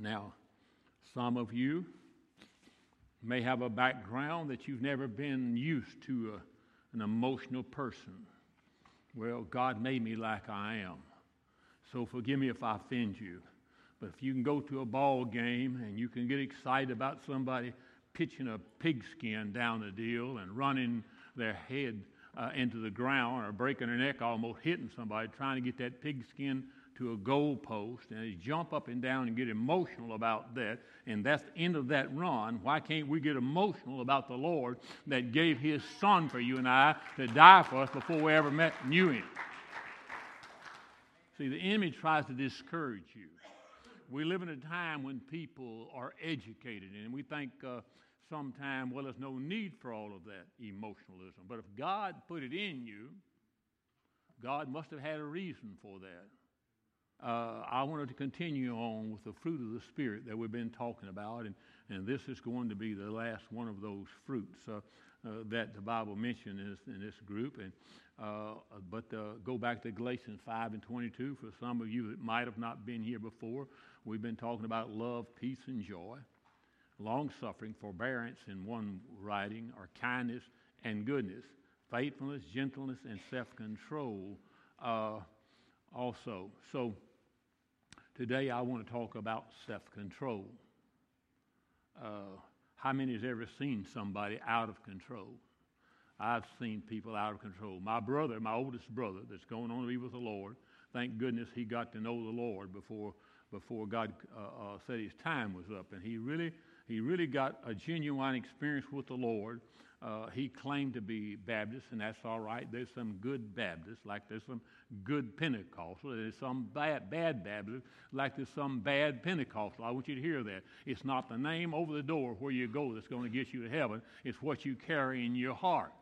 Now, some of you may have a background that you've never been used to a, an emotional person. Well, God made me like I am. So forgive me if I offend you. But if you can go to a ball game and you can get excited about somebody pitching a pigskin down the deal and running their head uh, into the ground or breaking their neck, almost hitting somebody, trying to get that pigskin to a goal post, and they jump up and down and get emotional about that, and that's the end of that run. Why can't we get emotional about the Lord that gave His Son for you and I to die for us before we ever met knew Him? See, the enemy tries to discourage you. We live in a time when people are educated, and we think uh, sometimes, well, there's no need for all of that emotionalism. But if God put it in you, God must have had a reason for that uh, I wanted to continue on with the fruit of the Spirit that we've been talking about, and, and this is going to be the last one of those fruits uh, uh, that the Bible mentioned in this, in this group. And uh, but uh, go back to Galatians 5 and 22 for some of you that might have not been here before. We've been talking about love, peace, and joy, long suffering, forbearance in one writing, or kindness and goodness, faithfulness, gentleness, and self control. Uh, also, so Today, I want to talk about self control. Uh, how many has ever seen somebody out of control? I've seen people out of control. My brother, my oldest brother, that's going on to be with the Lord, thank goodness he got to know the Lord before, before God uh, uh, said his time was up. And he really, he really got a genuine experience with the Lord uh, he claimed to be Baptist, and that's all right. There's some good Baptists, like there's some good Pentecostal. There's some bad, bad Baptists, like there's some bad Pentecostal. I want you to hear that. It's not the name over the door where you go that's going to get you to heaven. It's what you carry in your heart.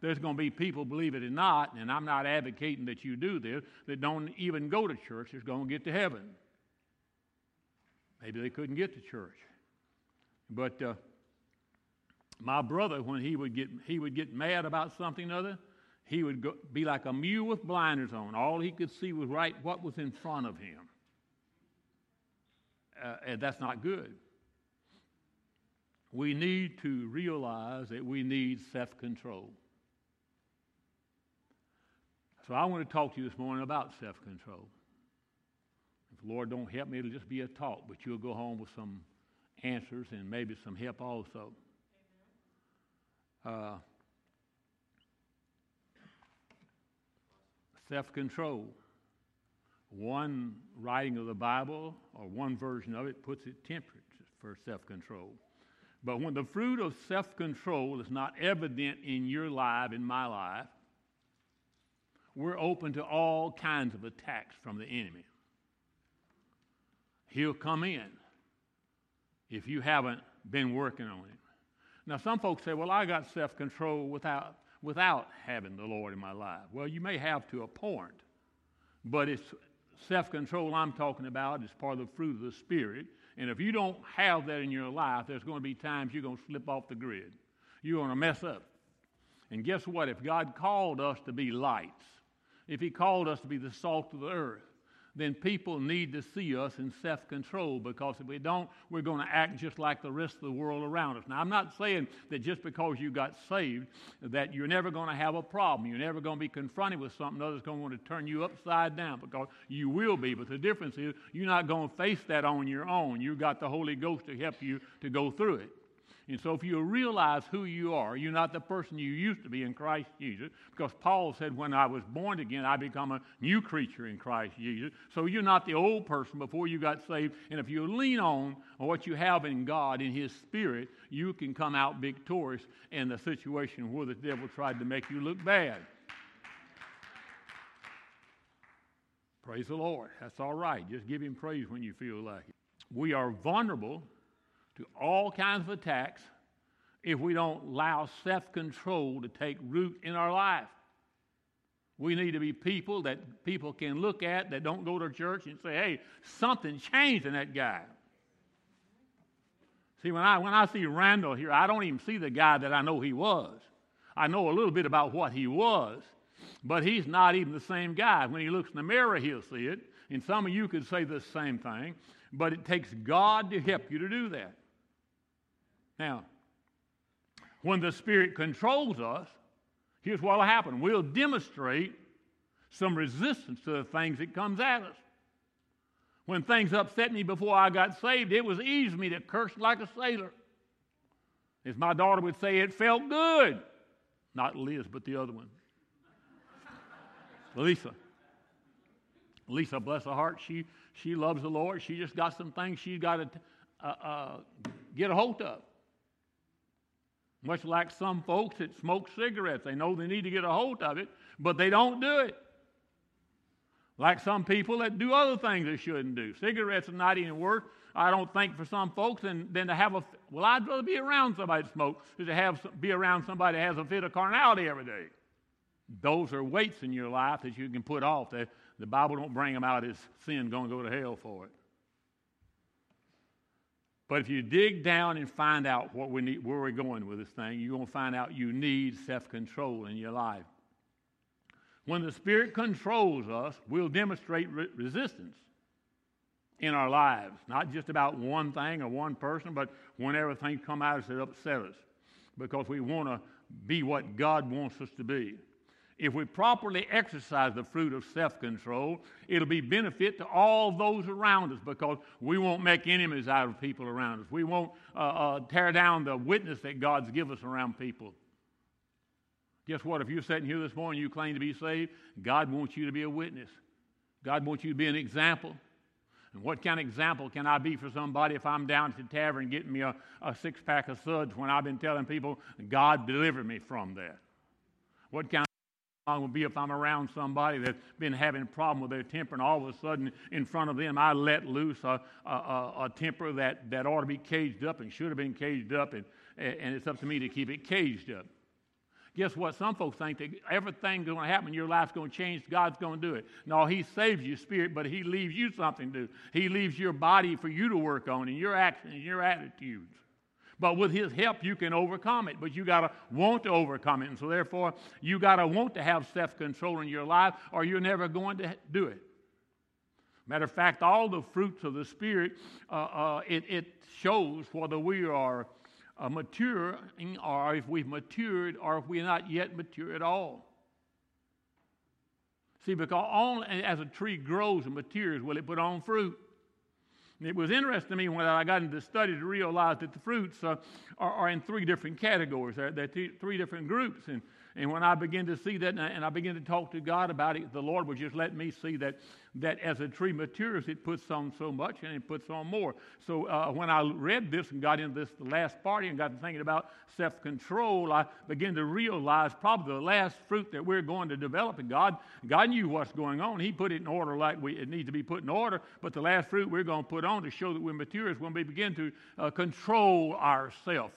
There's going to be people, believe it or not, and I'm not advocating that you do this, that don't even go to church that's going to get to heaven. Maybe they couldn't get to church. But uh, my brother, when he would get, he would get mad about something or other, he would go, be like a mule with blinders on. All he could see was right what was in front of him. Uh, and that's not good. We need to realize that we need self control. So I want to talk to you this morning about self control. If the Lord don't help me, it'll just be a talk, but you'll go home with some answers and maybe some help also. Uh, self control. One writing of the Bible, or one version of it, puts it temperate for self control. But when the fruit of self control is not evident in your life, in my life, we're open to all kinds of attacks from the enemy. He'll come in if you haven't been working on it. Now, some folks say, well, I got self control without, without having the Lord in my life. Well, you may have to a point, but it's self control I'm talking about is part of the fruit of the Spirit. And if you don't have that in your life, there's going to be times you're going to slip off the grid. You're going to mess up. And guess what? If God called us to be lights, if He called us to be the salt of the earth, then people need to see us in self control because if we don't, we're going to act just like the rest of the world around us. Now, I'm not saying that just because you got saved that you're never going to have a problem. You're never going to be confronted with something others going to want to turn you upside down because you will be. But the difference is you're not going to face that on your own. You've got the Holy Ghost to help you to go through it. And so, if you realize who you are, you're not the person you used to be in Christ Jesus, because Paul said, When I was born again, I become a new creature in Christ Jesus. So, you're not the old person before you got saved. And if you lean on what you have in God, in His Spirit, you can come out victorious in the situation where the devil tried to make you look bad. Praise the Lord. That's all right. Just give Him praise when you feel like it. We are vulnerable to all kinds of attacks if we don't allow self control to take root in our life. We need to be people that people can look at that don't go to church and say, hey, something changed in that guy. See, when I, when I see Randall here, I don't even see the guy that I know he was. I know a little bit about what he was, but he's not even the same guy. When he looks in the mirror, he'll see it. And some of you could say the same thing, but it takes God to help you to do that. Now, when the Spirit controls us, here's what will happen we'll demonstrate some resistance to the things that comes at us. When things upset me before I got saved, it was easy for me to curse like a sailor. As my daughter would say, it felt good. Not Liz, but the other one. Lisa. Lisa, bless her heart, she, she loves the Lord. She just got some things she's got to uh, uh, get a hold of. Much like some folks that smoke cigarettes, they know they need to get a hold of it, but they don't do it. Like some people that do other things they shouldn't do. Cigarettes are not even worse, I don't think, for some folks than, than to have a. Well, I'd rather be around somebody that smokes than to have be around somebody that has a fit of carnality every day. Those are weights in your life that you can put off. The, the Bible don't bring them out as sin, going to go to hell for it. But if you dig down and find out what we need, where we're going with this thing, you're going to find out you need self control in your life. When the Spirit controls us, we'll demonstrate re- resistance in our lives. Not just about one thing or one person, but whenever things come out that upset us. Because we want to be what God wants us to be. If we properly exercise the fruit of self control, it'll be benefit to all those around us because we won't make enemies out of people around us. We won't uh, uh, tear down the witness that God's given us around people. Guess what? If you're sitting here this morning, you claim to be saved, God wants you to be a witness. God wants you to be an example. And what kind of example can I be for somebody if I'm down at the tavern getting me a, a six pack of suds when I've been telling people God delivered me from that? What kind I would be if I'm around somebody that's been having a problem with their temper, and all of a sudden in front of them I let loose a, a, a, temper that, that ought to be caged up and should have been caged up, and, and it's up to me to keep it caged up. Guess what? Some folks think that everything's going to happen, your life's going to change, God's going to do it. No, He saves your spirit, but He leaves you something to do. He leaves your body for you to work on, and your actions, and your attitudes. But with his help, you can overcome it. But you got to want to overcome it. And so, therefore, you got to want to have self control in your life, or you're never going to do it. Matter of fact, all the fruits of the Spirit, uh, uh, it, it, shows whether we are uh, mature or if we've matured or if we're not yet mature at all. See, because only as a tree grows and matures will it put on fruit. It was interesting to me when I got into the study to realize that the fruits uh, are, are, in three different categories. They're, they're three different groups. And and when I began to see that and I, and I began to talk to God about it, the Lord would just let me see that, that as a tree matures, it puts on so much and it puts on more. So uh, when I read this and got into this the last party and got to thinking about self control, I began to realize probably the last fruit that we're going to develop. And God, God knew what's going on. He put it in order like we, it needs to be put in order. But the last fruit we're going to put on to show that we're mature is when we begin to uh, control ourselves.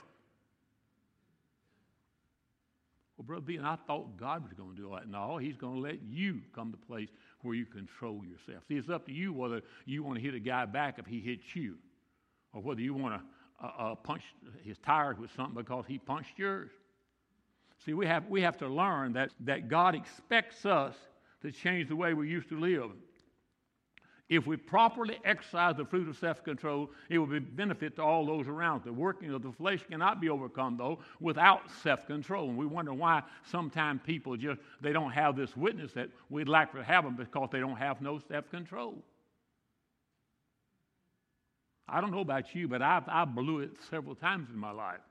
Well, Brother Bean, I thought God was going to do all that. No, He's going to let you come to a place where you control yourself. See, it's up to you whether you want to hit a guy back if he hits you, or whether you want to uh, uh, punch his tires with something because he punched yours. See, we have, we have to learn that, that God expects us to change the way we used to live. If we properly exercise the fruit of self control, it will be benefit to all those around. The working of the flesh cannot be overcome, though, without self control. And we wonder why sometimes people just they don't have this witness that we'd like to have them because they don't have no self control. I don't know about you, but I've, I blew it several times in my life.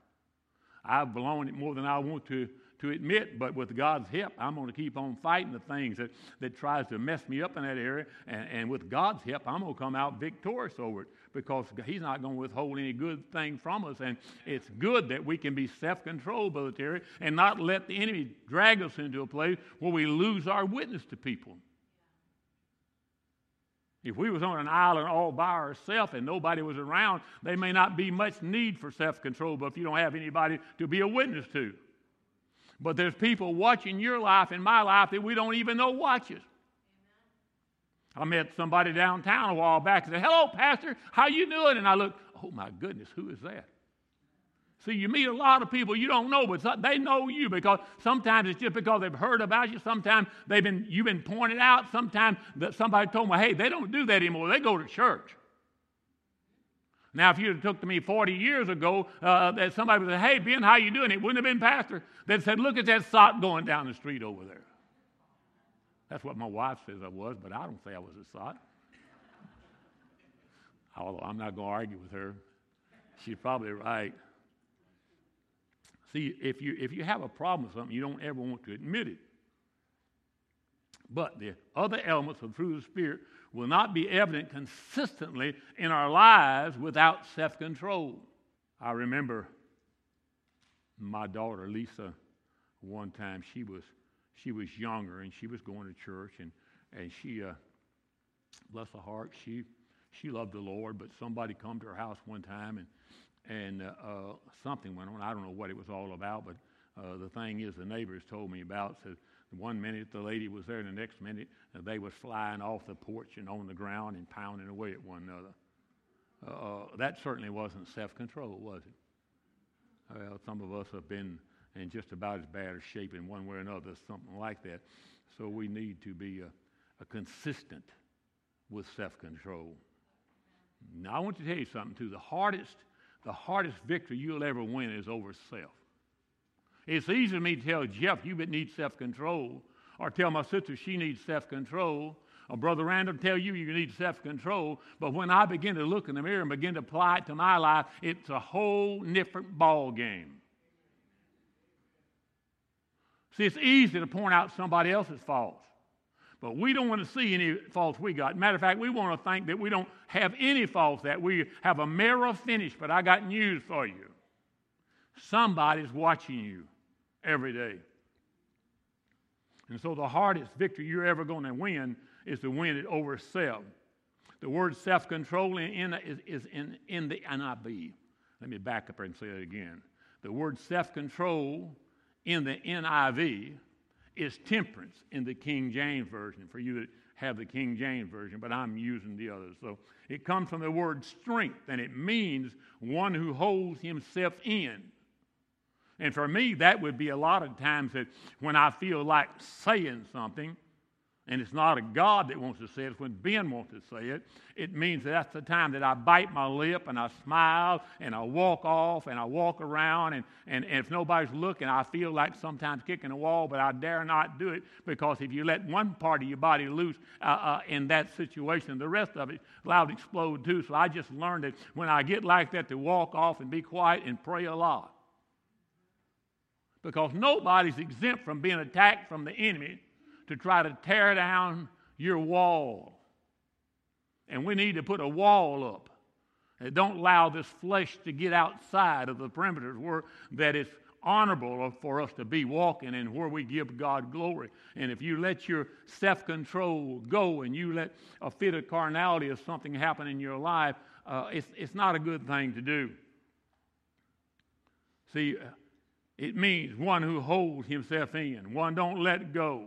I've blown it more than I want to to admit, but with God's help, I'm going to keep on fighting the things that, that tries to mess me up in that area. And, and with God's help, I'm going to come out victorious over it because He's not going to withhold any good thing from us. And it's good that we can be self controlled, Brother Terry, and not let the enemy drag us into a place where we lose our witness to people. If we was on an island all by ourselves and nobody was around, there may not be much need for self-control, but if you don't have anybody to be a witness to. But there's people watching your life and my life that we don't even know watches. I met somebody downtown a while back and said, Hello, Pastor, how you doing? And I looked, oh my goodness, who is that? See, you meet a lot of people you don't know, but they know you because sometimes it's just because they've heard about you. Sometimes they've been you've been pointed out. Sometimes that somebody told me, "Hey, they don't do that anymore. They go to church." Now, if you'd have took to me 40 years ago, uh, that somebody would say, "Hey, Ben, how you doing?" It wouldn't have been pastor. They'd said, "Look at that sot going down the street over there." That's what my wife says I was, but I don't say I was a sot. Although I'm not going to argue with her, she's probably right. See, if you, if you have a problem with something, you don't ever want to admit it. But the other elements of fruit of the Spirit will not be evident consistently in our lives without self control. I remember my daughter Lisa one time she was she was younger and she was going to church and and she uh, bless her heart she she loved the Lord but somebody come to her house one time and and uh, uh, something went on. I don't know what it was all about, but uh, the thing is, the neighbors told me about. So one minute the lady was there, and the next minute uh, they was flying off the porch and on the ground and pounding away at one another. Uh, uh, that certainly wasn't self-control, was it? Well, some of us have been in just about as bad a shape in one way or another, something like that. So we need to be a consistent with self-control. Now I want to tell you something too. The hardest the hardest victory you'll ever win is over self. It's easy for me to tell Jeff, you need self control, or tell my sister she needs self control, or Brother Randall tell you you need self control. But when I begin to look in the mirror and begin to apply it to my life, it's a whole different ball game. See, it's easy to point out somebody else's faults. But we don't want to see any faults we got. Matter of fact, we want to think that we don't have any faults, that we have a mirror finish. But I got news for you. Somebody's watching you every day. And so the hardest victory you're ever going to win is to win it over self. The word self control is, is in, in the NIV. Let me back up and say it again. The word self control in the NIV is temperance in the King James Version for you that have the King James Version, but I'm using the others. So it comes from the word strength, and it means one who holds himself in. And for me, that would be a lot of times that when I feel like saying something, and it's not a God that wants to say it, it's when Ben wants to say it. It means that that's the time that I bite my lip and I smile and I walk off and I walk around. And, and, and if nobody's looking, I feel like sometimes kicking a wall, but I dare not do it because if you let one part of your body loose uh, uh, in that situation, the rest of it allowed to explode too. So I just learned that when I get like that, to walk off and be quiet and pray a lot. Because nobody's exempt from being attacked from the enemy to try to tear down your wall. And we need to put a wall up. And don't allow this flesh to get outside of the perimeters where that it's honorable for us to be walking and where we give God glory. And if you let your self control go and you let a fit of carnality or something happen in your life, uh, it's, it's not a good thing to do. See, it means one who holds himself in, one don't let go.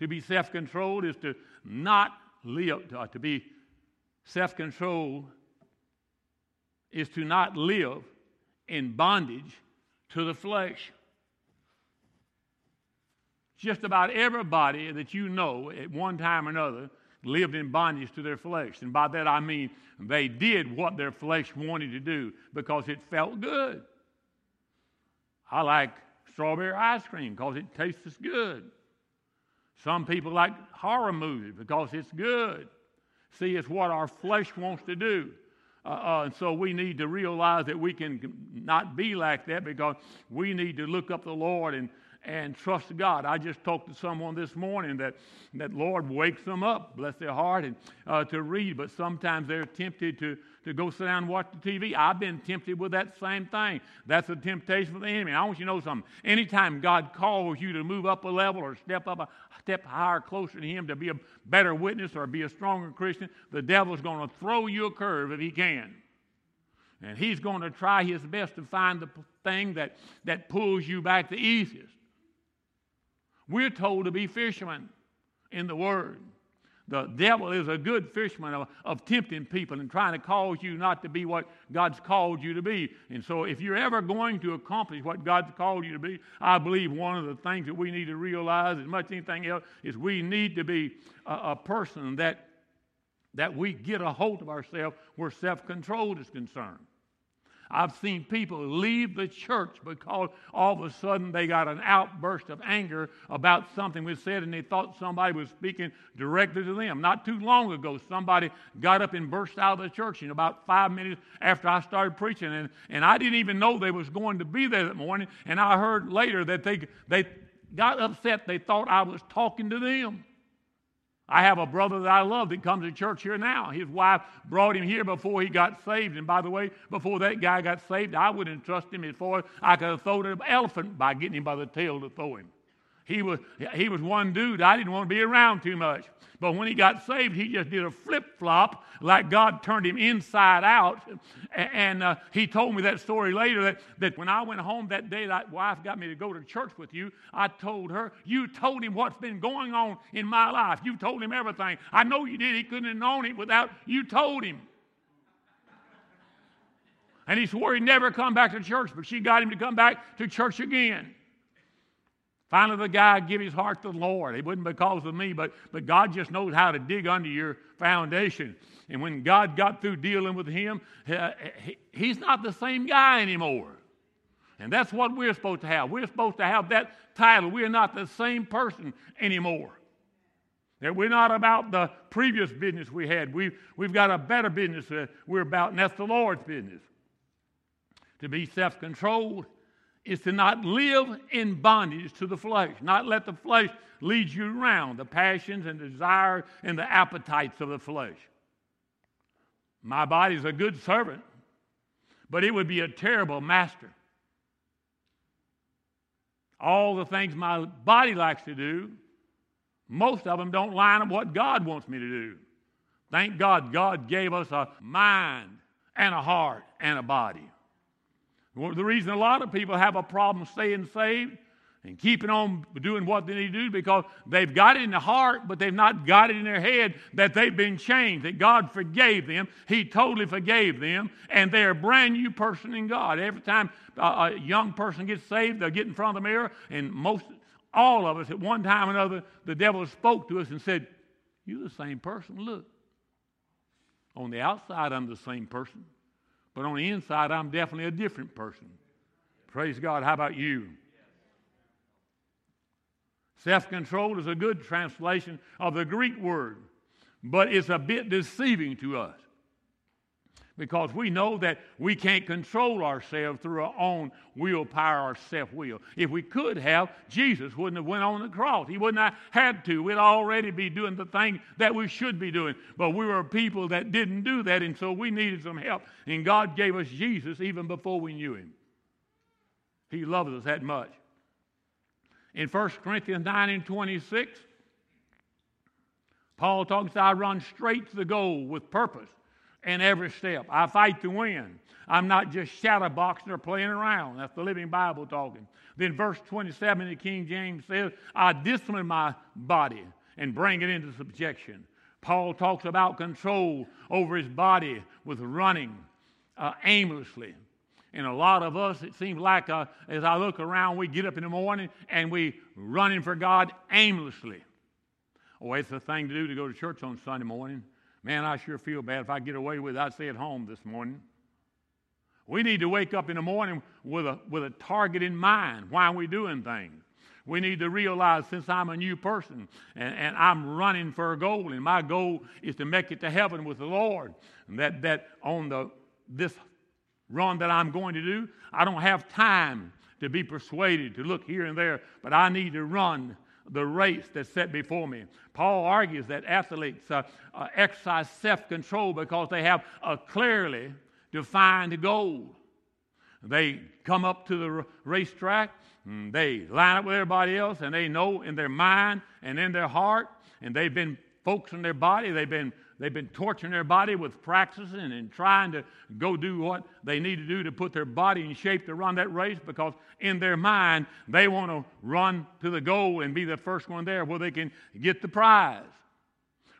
To be self controlled is to not live, uh, to be self controlled is to not live in bondage to the flesh. Just about everybody that you know at one time or another lived in bondage to their flesh. And by that I mean they did what their flesh wanted to do because it felt good. I like strawberry ice cream because it tastes good. Some people like horror movies because it's good. See, it's what our flesh wants to do. Uh, uh, and so we need to realize that we can not be like that because we need to look up the Lord and, and trust God. I just talked to someone this morning that, that Lord wakes them up, bless their heart, and uh, to read, but sometimes they're tempted to, to go sit down and watch the TV. I've been tempted with that same thing. That's a temptation for the enemy. I want you to know something. Anytime God calls you to move up a level or step up a step higher, closer to Him, to be a better witness or be a stronger Christian, the devil's going to throw you a curve if he can. And he's going to try his best to find the thing that, that pulls you back the easiest. We're told to be fishermen in the Word. The devil is a good fisherman of, of, tempting people and trying to cause you not to be what God's called you to be. And so, if you're ever going to accomplish what God's called you to be, I believe one of the things that we need to realize, as much as anything else, is we need to be a, a person that, that we get a hold of ourselves where self control is concerned. I've seen people leave the church because all of a sudden they got an outburst of anger about something we said and they thought somebody was speaking directly to them. Not too long ago, somebody got up and burst out of the church in about five minutes after I started preaching. And, and I didn't even know they was going to be there that morning. And I heard later that they, they got upset. They thought I was talking to them. I have a brother that I love that comes to church here now. His wife brought him here before he got saved. And by the way, before that guy got saved, I wouldn't trust him as far as I could have thrown an elephant by getting him by the tail to throw him. He was, he was one dude I didn't want to be around too much. But when he got saved, he just did a flip flop like God turned him inside out. And uh, he told me that story later that, that when I went home that day, that wife got me to go to church with you. I told her, You told him what's been going on in my life. You told him everything. I know you did. He couldn't have known it without you told him. And he swore he'd never come back to church, but she got him to come back to church again. Finally, the guy give his heart to the Lord. It wasn't because of me, but, but God just knows how to dig under your foundation. And when God got through dealing with him, he, he's not the same guy anymore. And that's what we're supposed to have. We're supposed to have that title. We're not the same person anymore. That we're not about the previous business we had. We've, we've got a better business we're about, and that's the Lord's business. To be self controlled is to not live in bondage to the flesh, not let the flesh lead you around, the passions and desires and the appetites of the flesh. My body is a good servant, but it would be a terrible master. All the things my body likes to do, most of them don't line up what God wants me to do. Thank God, God gave us a mind and a heart and a body. The reason a lot of people have a problem staying saved and keeping on doing what they need to do because they've got it in the heart, but they've not got it in their head that they've been changed, that God forgave them. He totally forgave them, and they're a brand new person in God. Every time a young person gets saved, they'll get in front of the mirror, and most all of us at one time or another, the devil spoke to us and said, You're the same person. Look. On the outside, I'm the same person. But on the inside, I'm definitely a different person. Praise God. How about you? Self control is a good translation of the Greek word, but it's a bit deceiving to us because we know that we can't control ourselves through our own willpower or self-will. If we could have, Jesus wouldn't have went on the cross. He wouldn't have had to. We'd already be doing the thing that we should be doing. But we were people that didn't do that, and so we needed some help. And God gave us Jesus even before we knew him. He loved us that much. In 1 Corinthians 9 and 26, Paul talks, I run straight to the goal with purpose in every step. I fight to win. I'm not just shadow boxing or playing around. That's the Living Bible talking. Then verse 27 in the King James says, I discipline my body and bring it into subjection. Paul talks about control over his body with running uh, aimlessly. And a lot of us, it seems like uh, as I look around, we get up in the morning and we running for God aimlessly. Oh, it's a thing to do to go to church on Sunday morning. Man, I sure feel bad if I get away with it. I'd stay at home this morning. We need to wake up in the morning with a, with a target in mind. Why are we doing things? We need to realize since I'm a new person and, and I'm running for a goal, and my goal is to make it to heaven with the Lord, that, that on the, this run that I'm going to do, I don't have time to be persuaded to look here and there, but I need to run the race that's set before me. Paul argues that athletes uh, uh, exercise self control because they have a clearly defined goal. They come up to the racetrack, mm, they line up with everybody else, and they know in their mind and in their heart, and they've been focused focusing their body, they've been They've been torturing their body with practicing and trying to go do what they need to do to put their body in shape to run that race because in their mind they want to run to the goal and be the first one there where they can get the prize.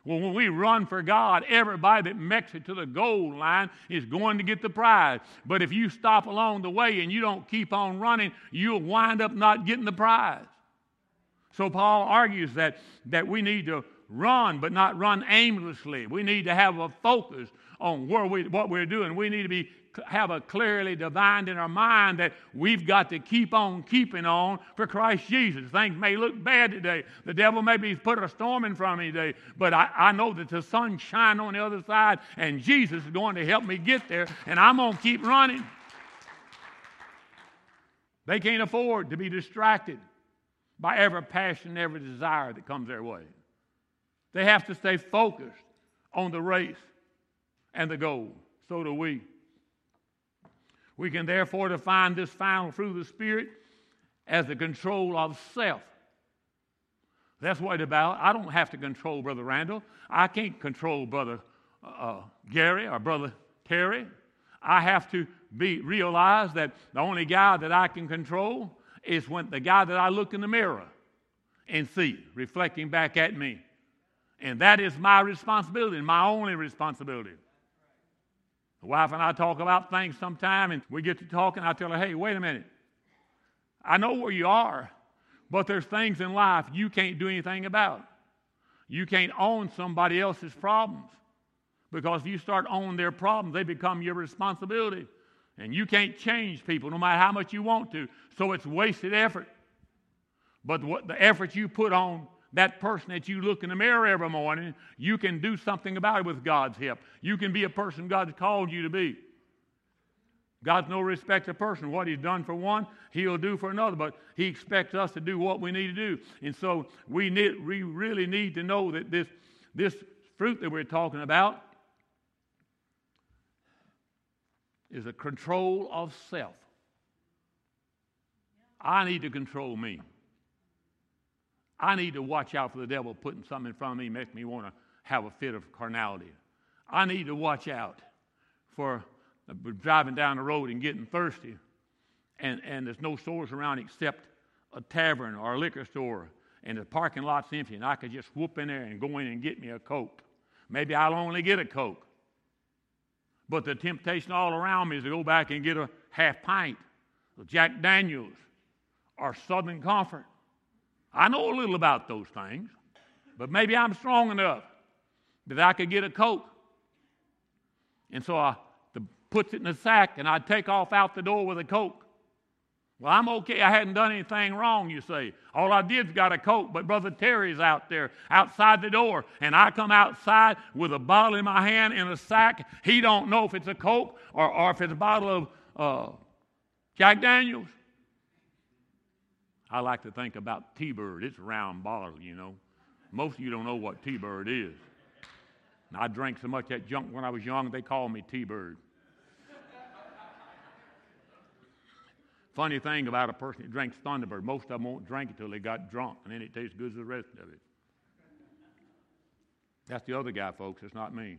Well, when we run for God, everybody that makes it to the goal line is going to get the prize. But if you stop along the way and you don't keep on running, you'll wind up not getting the prize. So Paul argues that, that we need to run, but not run aimlessly. We need to have a focus on where we, what we're doing. We need to be have a clearly divined in our mind that we've got to keep on keeping on for Christ Jesus. Things may look bad today. The devil may be put a storm in front of me today, but I, I know that the sun shines on the other side, and Jesus is going to help me get there, and I'm going to keep running. They can't afford to be distracted by every passion, every desire that comes their way. They have to stay focused on the race and the goal. So do we. We can therefore define this final fruit of the Spirit as the control of self. That's what it's about. I don't have to control Brother Randall. I can't control Brother uh, uh, Gary or Brother Terry. I have to be realize that the only guy that I can control is when the guy that I look in the mirror and see reflecting back at me. And that is my responsibility, my only responsibility. The wife and I talk about things sometime, and we get to talking. I tell her, hey, wait a minute. I know where you are, but there's things in life you can't do anything about. You can't own somebody else's problems because if you start owning their problems, they become your responsibility. And you can't change people no matter how much you want to. So it's wasted effort. But what the effort you put on that person that you look in the mirror every morning, you can do something about it with God's help. You can be a person God's called you to be. God's no respecter of person. What He's done for one, He'll do for another. But He expects us to do what we need to do. And so we, need, we really need to know that this, this fruit that we're talking about is a control of self. I need to control me. I need to watch out for the devil putting something in front of me, make me want to have a fit of carnality. I need to watch out for driving down the road and getting thirsty, and, and there's no stores around except a tavern or a liquor store, and the parking lot's empty, and I could just whoop in there and go in and get me a Coke. Maybe I'll only get a Coke. But the temptation all around me is to go back and get a half pint of Jack Daniels or Southern Comfort I know a little about those things, but maybe I'm strong enough that I could get a Coke. And so I the, puts it in a sack and I take off out the door with a Coke. Well, I'm okay. I hadn't done anything wrong, you say. All I did was got a Coke, but Brother Terry's out there outside the door, and I come outside with a bottle in my hand in a sack. He don't know if it's a Coke or, or if it's a bottle of uh, Jack Daniels. I like to think about T-Bird. It's a round bottle, you know. Most of you don't know what T-Bird is. And I drank so much that junk when I was young, they called me T-Bird. Funny thing about a person that drinks Thunderbird, most of them won't drink it till they got drunk, and then it tastes good as the rest of it. That's the other guy, folks. It's not me.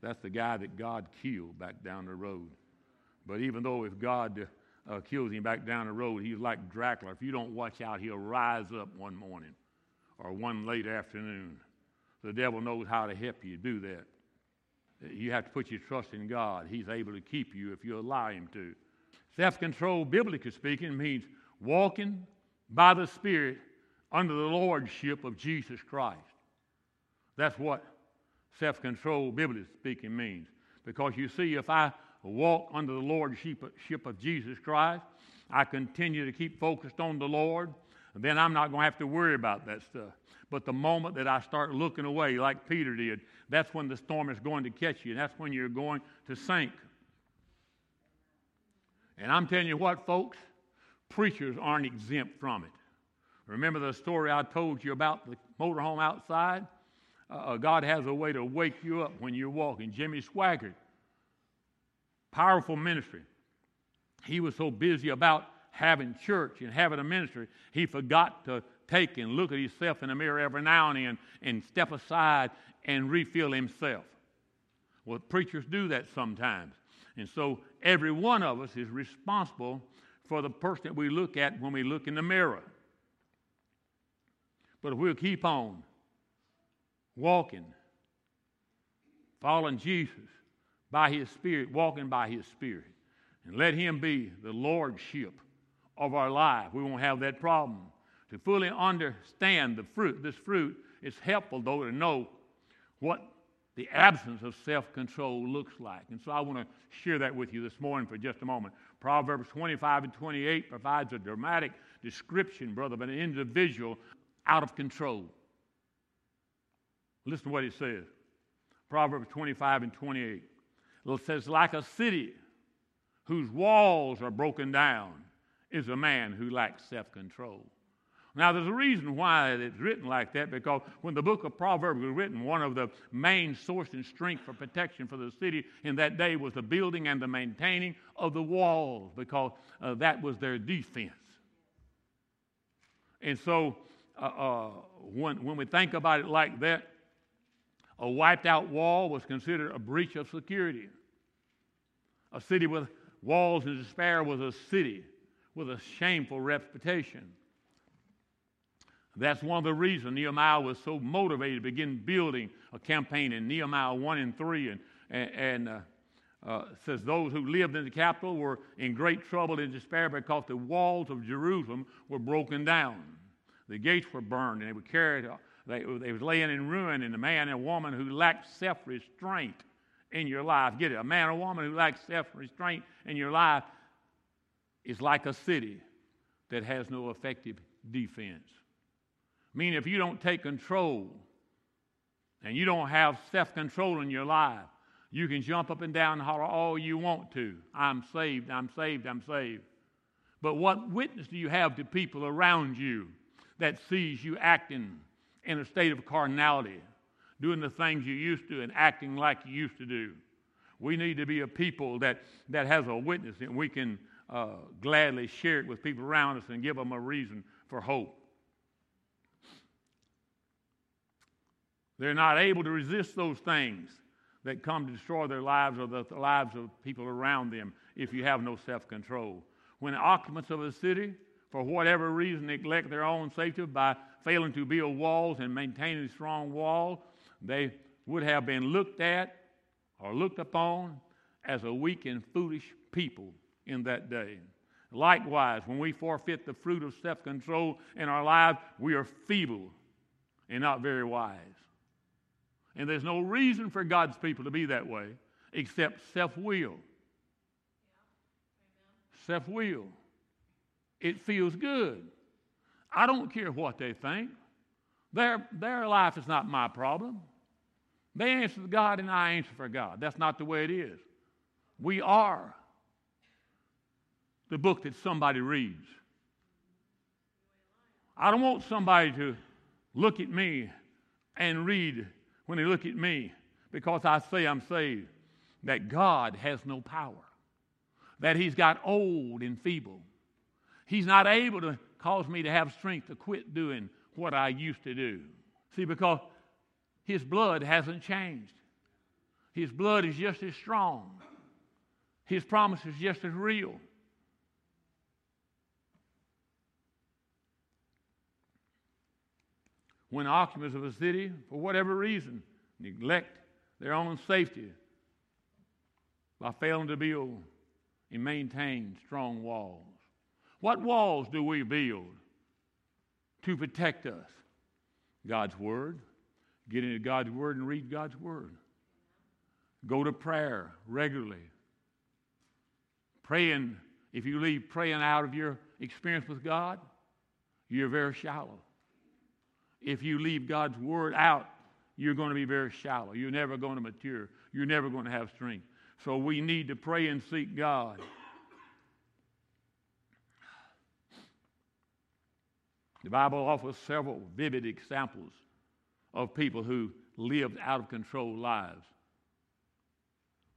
That's the guy that God killed back down the road. But even though if God uh, kills him back down the road, he's like Dracula. If you don't watch out, he'll rise up one morning or one late afternoon. The devil knows how to help you do that. You have to put your trust in God. He's able to keep you if you allow him to. Self control, biblically speaking, means walking by the Spirit under the lordship of Jesus Christ. That's what self control, biblically speaking, means. Because you see, if I walk under the lordship of Jesus Christ, I continue to keep focused on the Lord, then I'm not going to have to worry about that stuff. But the moment that I start looking away, like Peter did, that's when the storm is going to catch you, and that's when you're going to sink. And I'm telling you what, folks, preachers aren't exempt from it. Remember the story I told you about the motorhome outside? Uh, God has a way to wake you up when you're walking. Jimmy Swaggart powerful ministry. He was so busy about having church and having a ministry, he forgot to take and look at himself in the mirror every now and then and step aside and refill himself. Well, preachers do that sometimes. And so every one of us is responsible for the person that we look at when we look in the mirror. But if we'll keep on walking following Jesus by His Spirit, walking by His Spirit, and let Him be the Lordship of our life, we won't have that problem. To fully understand the fruit, this fruit, it's helpful though to know what the absence of self control looks like. And so I want to share that with you this morning for just a moment. Proverbs 25 and 28 provides a dramatic description, brother, of an individual out of control. Listen to what it says Proverbs 25 and 28. It says, like a city whose walls are broken down is a man who lacks self control. Now, there's a reason why it's written like that because when the book of Proverbs was written, one of the main source and strength for protection for the city in that day was the building and the maintaining of the walls because uh, that was their defense. And so, uh, uh, when, when we think about it like that, a wiped out wall was considered a breach of security. A city with walls in despair was a city with a shameful reputation. That's one of the reasons Nehemiah was so motivated to begin building a campaign in Nehemiah 1 and 3. And, and, and uh, uh, says those who lived in the capital were in great trouble and despair because the walls of Jerusalem were broken down. The gates were burned and they were carried, they, they was laying in ruin. And a man and a woman who lacked self restraint in your life, get it, a man or woman who lacks self restraint in your life is like a city that has no effective defense. Meaning, if you don't take control and you don't have self control in your life, you can jump up and down and holler all you want to. I'm saved, I'm saved, I'm saved. But what witness do you have to people around you that sees you acting in a state of carnality, doing the things you used to and acting like you used to do? We need to be a people that, that has a witness and we can uh, gladly share it with people around us and give them a reason for hope. They're not able to resist those things that come to destroy their lives or the lives of people around them if you have no self control. When occupants of a city, for whatever reason, neglect their own safety by failing to build walls and maintaining a strong walls, they would have been looked at or looked upon as a weak and foolish people in that day. Likewise, when we forfeit the fruit of self control in our lives, we are feeble and not very wise. And there's no reason for God's people to be that way except self will. Self will. It feels good. I don't care what they think. Their, their life is not my problem. They answer to God and I answer for God. That's not the way it is. We are the book that somebody reads. I don't want somebody to look at me and read when they look at me because I say I'm saved that God has no power, that He's got old and feeble. He's not able to cause me to have strength to quit doing what I used to do. See, because His blood hasn't changed. His blood is just as strong. His promise is just as real. when occupants of a city, for whatever reason, neglect their own safety by failing to build and maintain strong walls. What walls do we build to protect us? God's Word. Get into God's Word and read God's Word. Go to prayer regularly. Praying, if you leave praying out of your experience with God, you're very shallow if you leave God's word out, you're going to be very shallow. You're never going to mature. You're never going to have strength. So we need to pray and seek God. The Bible offers several vivid examples of people who lived out of control lives.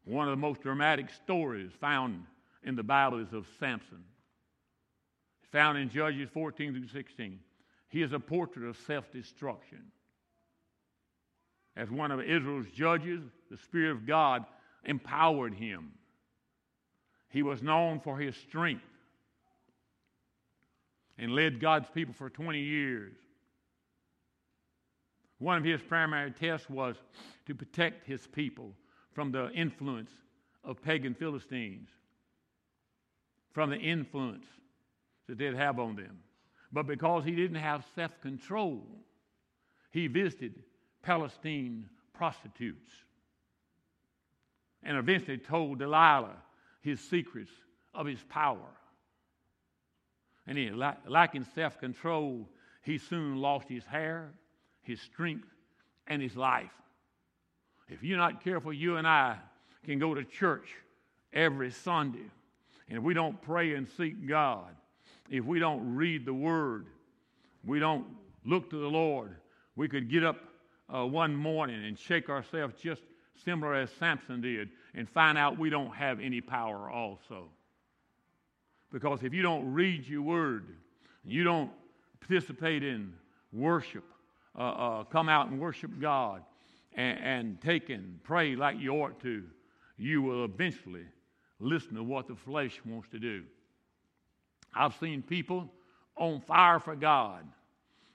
One of the most dramatic stories found in the Bible is of Samson. It's found in Judges 14 through 16. He is a portrait of self destruction. As one of Israel's judges, the Spirit of God empowered him. He was known for his strength and led God's people for 20 years. One of his primary tests was to protect his people from the influence of pagan Philistines, from the influence that they'd have on them. But because he didn't have self control, he visited Palestine prostitutes and eventually told Delilah his secrets of his power. And he, lacking self control, he soon lost his hair, his strength, and his life. If you're not careful, you and I can go to church every Sunday. And if we don't pray and seek God, if we don't read the Word, we don't look to the Lord, we could get up uh, one morning and shake ourselves just similar as Samson did and find out we don't have any power also. Because if you don't read your Word, you don't participate in worship, uh, uh, come out and worship God, and, and take and pray like you ought to, you will eventually listen to what the flesh wants to do. I've seen people on fire for God,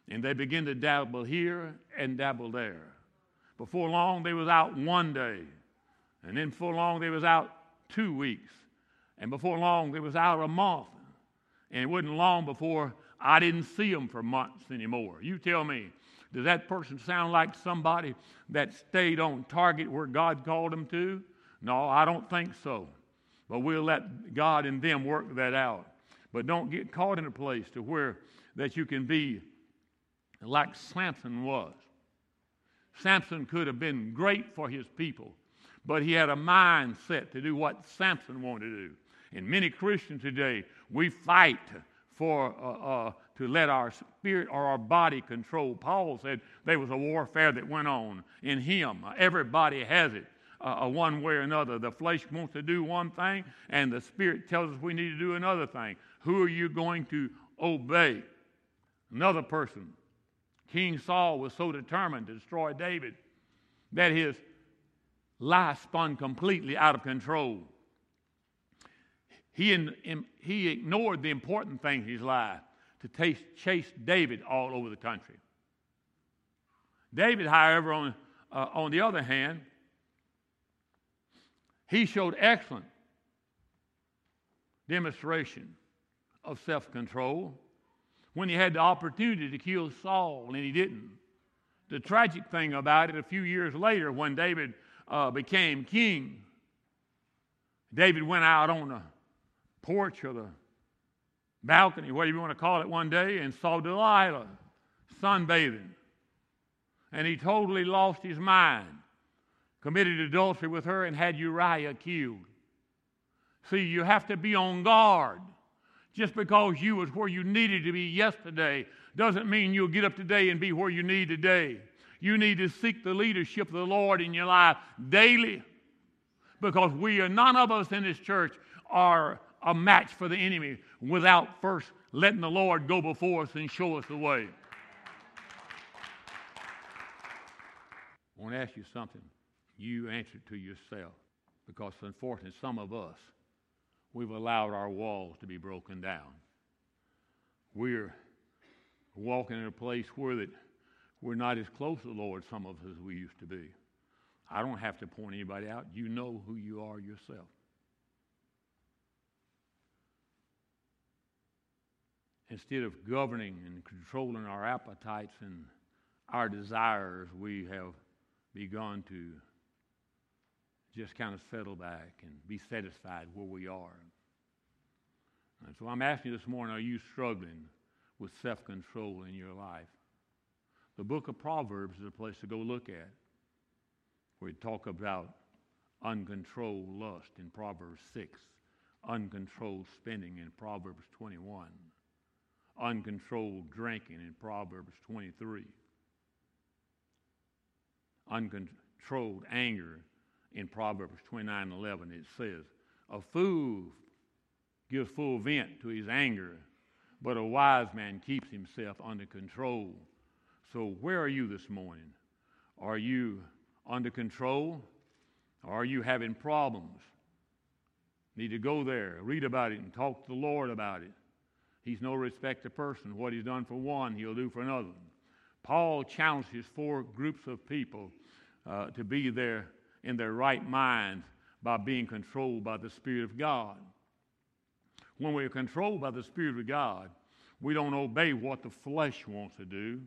and they begin to dabble here and dabble there. Before long, they was out one day, and then before long, they was out two weeks, and before long, it was out of a month, and it wasn't long before I didn't see them for months anymore. You tell me, does that person sound like somebody that stayed on target where God called them to? No, I don't think so. But we'll let God and them work that out. But don't get caught in a place to where that you can be like Samson was. Samson could have been great for his people, but he had a mindset to do what Samson wanted to do. And many Christians today, we fight for uh, uh, to let our spirit or our body control. Paul said there was a warfare that went on in him. Everybody has it. Uh, one way or another. The flesh wants to do one thing, and the spirit tells us we need to do another thing. Who are you going to obey? Another person. King Saul was so determined to destroy David that his life spun completely out of control. He, in, in, he ignored the important things in his life to taste, chase David all over the country. David, however, on, uh, on the other hand, he showed excellent demonstration of self control when he had the opportunity to kill Saul and he didn't. The tragic thing about it, a few years later, when David uh, became king, David went out on the porch or the balcony, whatever you want to call it, one day and saw Delilah sunbathing. And he totally lost his mind, committed adultery with her, and had Uriah killed. See, you have to be on guard. Just because you was where you needed to be yesterday doesn't mean you'll get up today and be where you need today. You need to seek the leadership of the Lord in your life daily because we are, none of us in this church are a match for the enemy without first letting the Lord go before us and show us the way. I want to ask you something. You answer to yourself because, unfortunately, some of us, we've allowed our walls to be broken down. We're walking in a place where that we're not as close to the Lord, some of us, as we used to be. I don't have to point anybody out. You know who you are yourself. Instead of governing and controlling our appetites and our desires, we have begun to just kind of settle back and be satisfied where we are. And so I'm asking you this morning are you struggling with self control in your life? The book of Proverbs is a place to go look at where we talk about uncontrolled lust in Proverbs 6, uncontrolled spending in Proverbs 21 uncontrolled drinking in Proverbs 23, uncontrolled anger in Proverbs 29 11. It says, A fool gives full vent to his anger, but a wise man keeps himself under control. So, where are you this morning? Are you under control? Are you having problems? Need to go there, read about it, and talk to the Lord about it. He's no respecter person. What he's done for one, he'll do for another. Paul challenges four groups of people uh, to be there in their right minds by being controlled by the Spirit of God. When we're controlled by the Spirit of God, we don't obey what the flesh wants to do,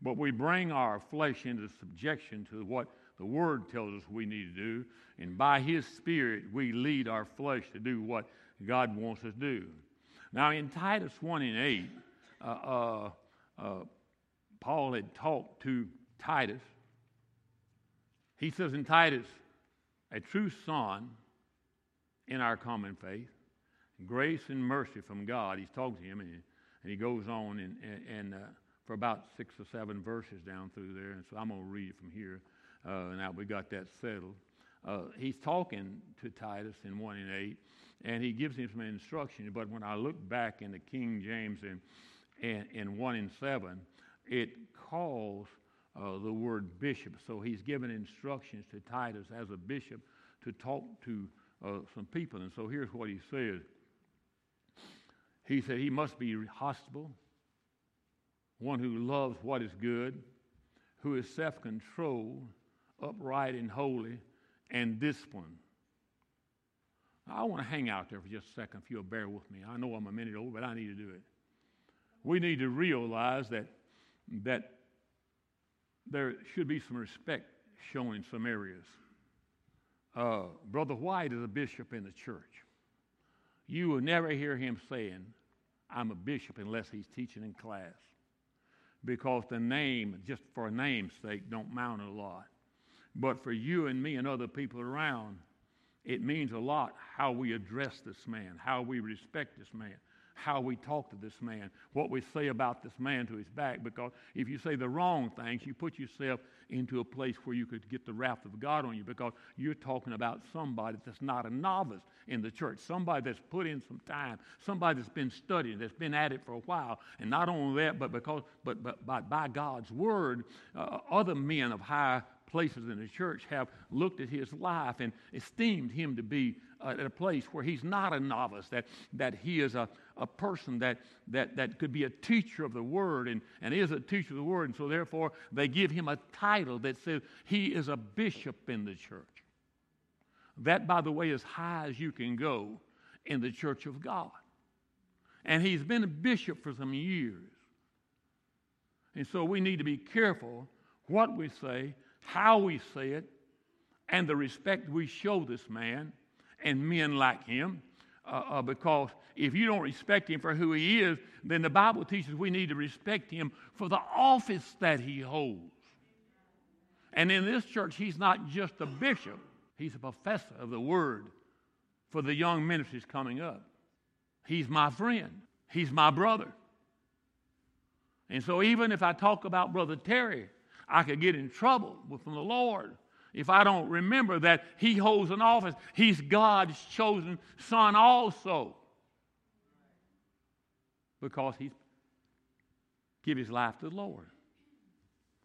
but we bring our flesh into subjection to what the Word tells us we need to do, and by His Spirit, we lead our flesh to do what God wants us to do. Now, in Titus 1 and 8, uh, uh, uh, Paul had talked to Titus. He says in Titus, a true son in our common faith, grace and mercy from God. He's talking to him, and, and he goes on and, and uh, for about six or seven verses down through there. And so I'm going to read it from here. Uh, now we got that settled. Uh, he's talking to Titus in 1 and 8, and he gives him some instruction. But when I look back in the King James in, in, in 1 and 7, it calls uh, the word bishop. So he's given instructions to Titus as a bishop to talk to uh, some people. And so here's what he says He said he must be hospitable, one who loves what is good, who is self controlled, upright and holy, and disciplined. I want to hang out there for just a second if you'll bear with me. I know I'm a minute old, but I need to do it. We need to realize that, that there should be some respect shown in some areas. Uh, Brother White is a bishop in the church. You will never hear him saying, I'm a bishop unless he's teaching in class. Because the name, just for a name's sake, don't mount a lot. But for you and me and other people around, it means a lot how we address this man, how we respect this man, how we talk to this man, what we say about this man to his back. Because if you say the wrong things, you put yourself into a place where you could get the wrath of God on you because you're talking about somebody that's not a novice in the church, somebody that's put in some time, somebody that's been studying, that's been at it for a while. And not only that, but because, but, but by, by God's word, uh, other men of high places in the church have looked at his life and esteemed him to be uh, at a place where he's not a novice, that, that he is a, a person that, that, that could be a teacher of the word and, and is a teacher of the word. And so, therefore, they give him a title that says he is a bishop in the church. That, by the way, is high as you can go in the church of God. And he's been a bishop for some years. And so we need to be careful what we say how we say it, and the respect we show this man and men like him. Uh, uh, because if you don't respect him for who he is, then the Bible teaches we need to respect him for the office that he holds. And in this church, he's not just a bishop, he's a professor of the word for the young ministries coming up. He's my friend, he's my brother. And so, even if I talk about Brother Terry, I could get in trouble from the Lord if I don't remember that He holds an office. He's God's chosen Son also. Because He's give His life to the Lord.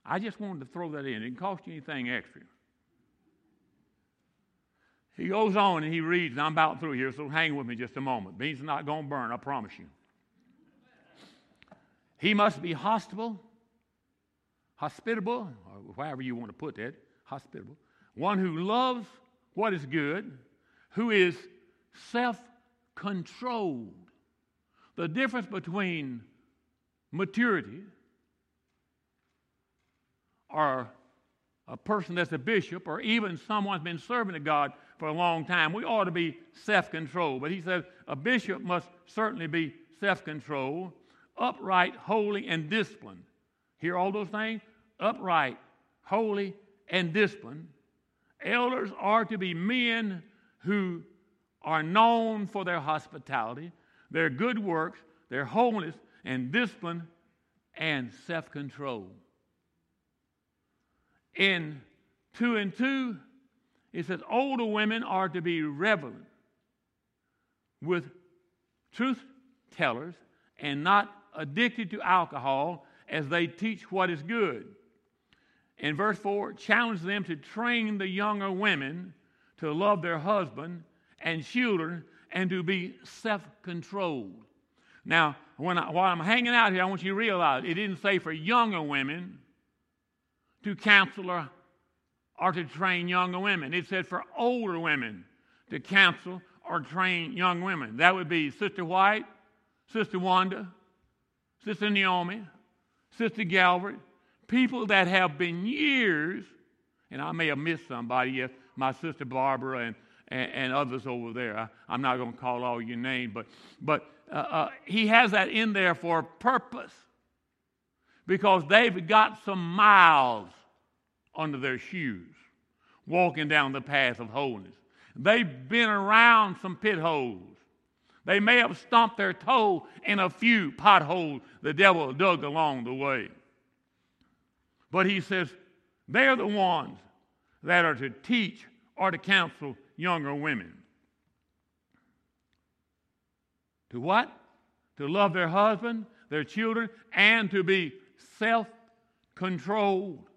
I just wanted to throw that in. It didn't cost you anything extra. He goes on and he reads, and I'm about through here, so hang with me just a moment. Beans are not going to burn, I promise you. He must be hospitable hospitable, or however you want to put that, hospitable, one who loves what is good, who is self controlled. The difference between maturity or a person that's a bishop or even someone's been serving to God for a long time, we ought to be self controlled. But he says a bishop must certainly be self controlled, upright, holy, and disciplined. Hear all those things? upright, holy, and disciplined. Elders are to be men who are known for their hospitality, their good works, their holiness, and discipline, and self control. In 2 and 2, it says older women are to be reverent with truth tellers and not addicted to alcohol as they teach what is good in verse 4, challenged them to train the younger women to love their husband and children and to be self controlled. Now, when I, while I'm hanging out here, I want you to realize it didn't say for younger women, to counsel or, or to train younger women. It said for older women to counsel or train young women. That would be Sister White, Sister Wanda, Sister Naomi, Sister Galvert, people that have been years, and I may have missed somebody, yes, my sister Barbara and, and, and others over there. I, am not going to call all your names, but, but uh, uh, he has that in there for a purpose because they've got some miles under their shoes walking down the path of holiness. They've been around some pit holes. They may have stomped their toe in a few potholes the devil dug along the way. But he says they're the ones that are to teach or to counsel younger women. To what? To love their husband, their children, and to be self controlled.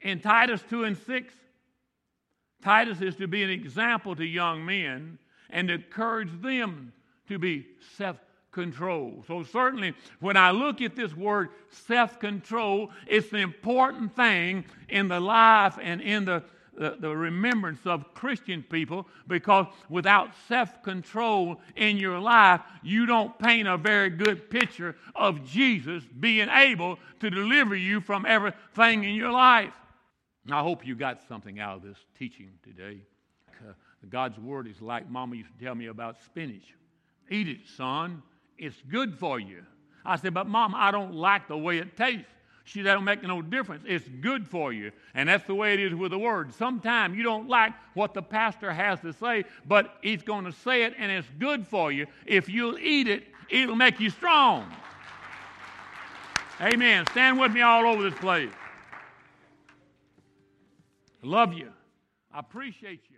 In Titus 2 and 6, Titus is to be an example to young men and encourage them to be self control. So, certainly, when I look at this word self control, it's an important thing in the life and in the the, the remembrance of Christian people because without self control in your life, you don't paint a very good picture of Jesus being able to deliver you from everything in your life. I hope you got something out of this teaching today. God's Word is like Mama used to tell me about spinach. Eat it, son. It's good for you. I said, but Mom, I don't like the way it tastes. She said, that don't make no difference. It's good for you. And that's the way it is with the word. Sometimes you don't like what the pastor has to say, but he's going to say it and it's good for you. If you'll eat it, it'll make you strong. Amen. Stand with me all over this place. Love you. I appreciate you.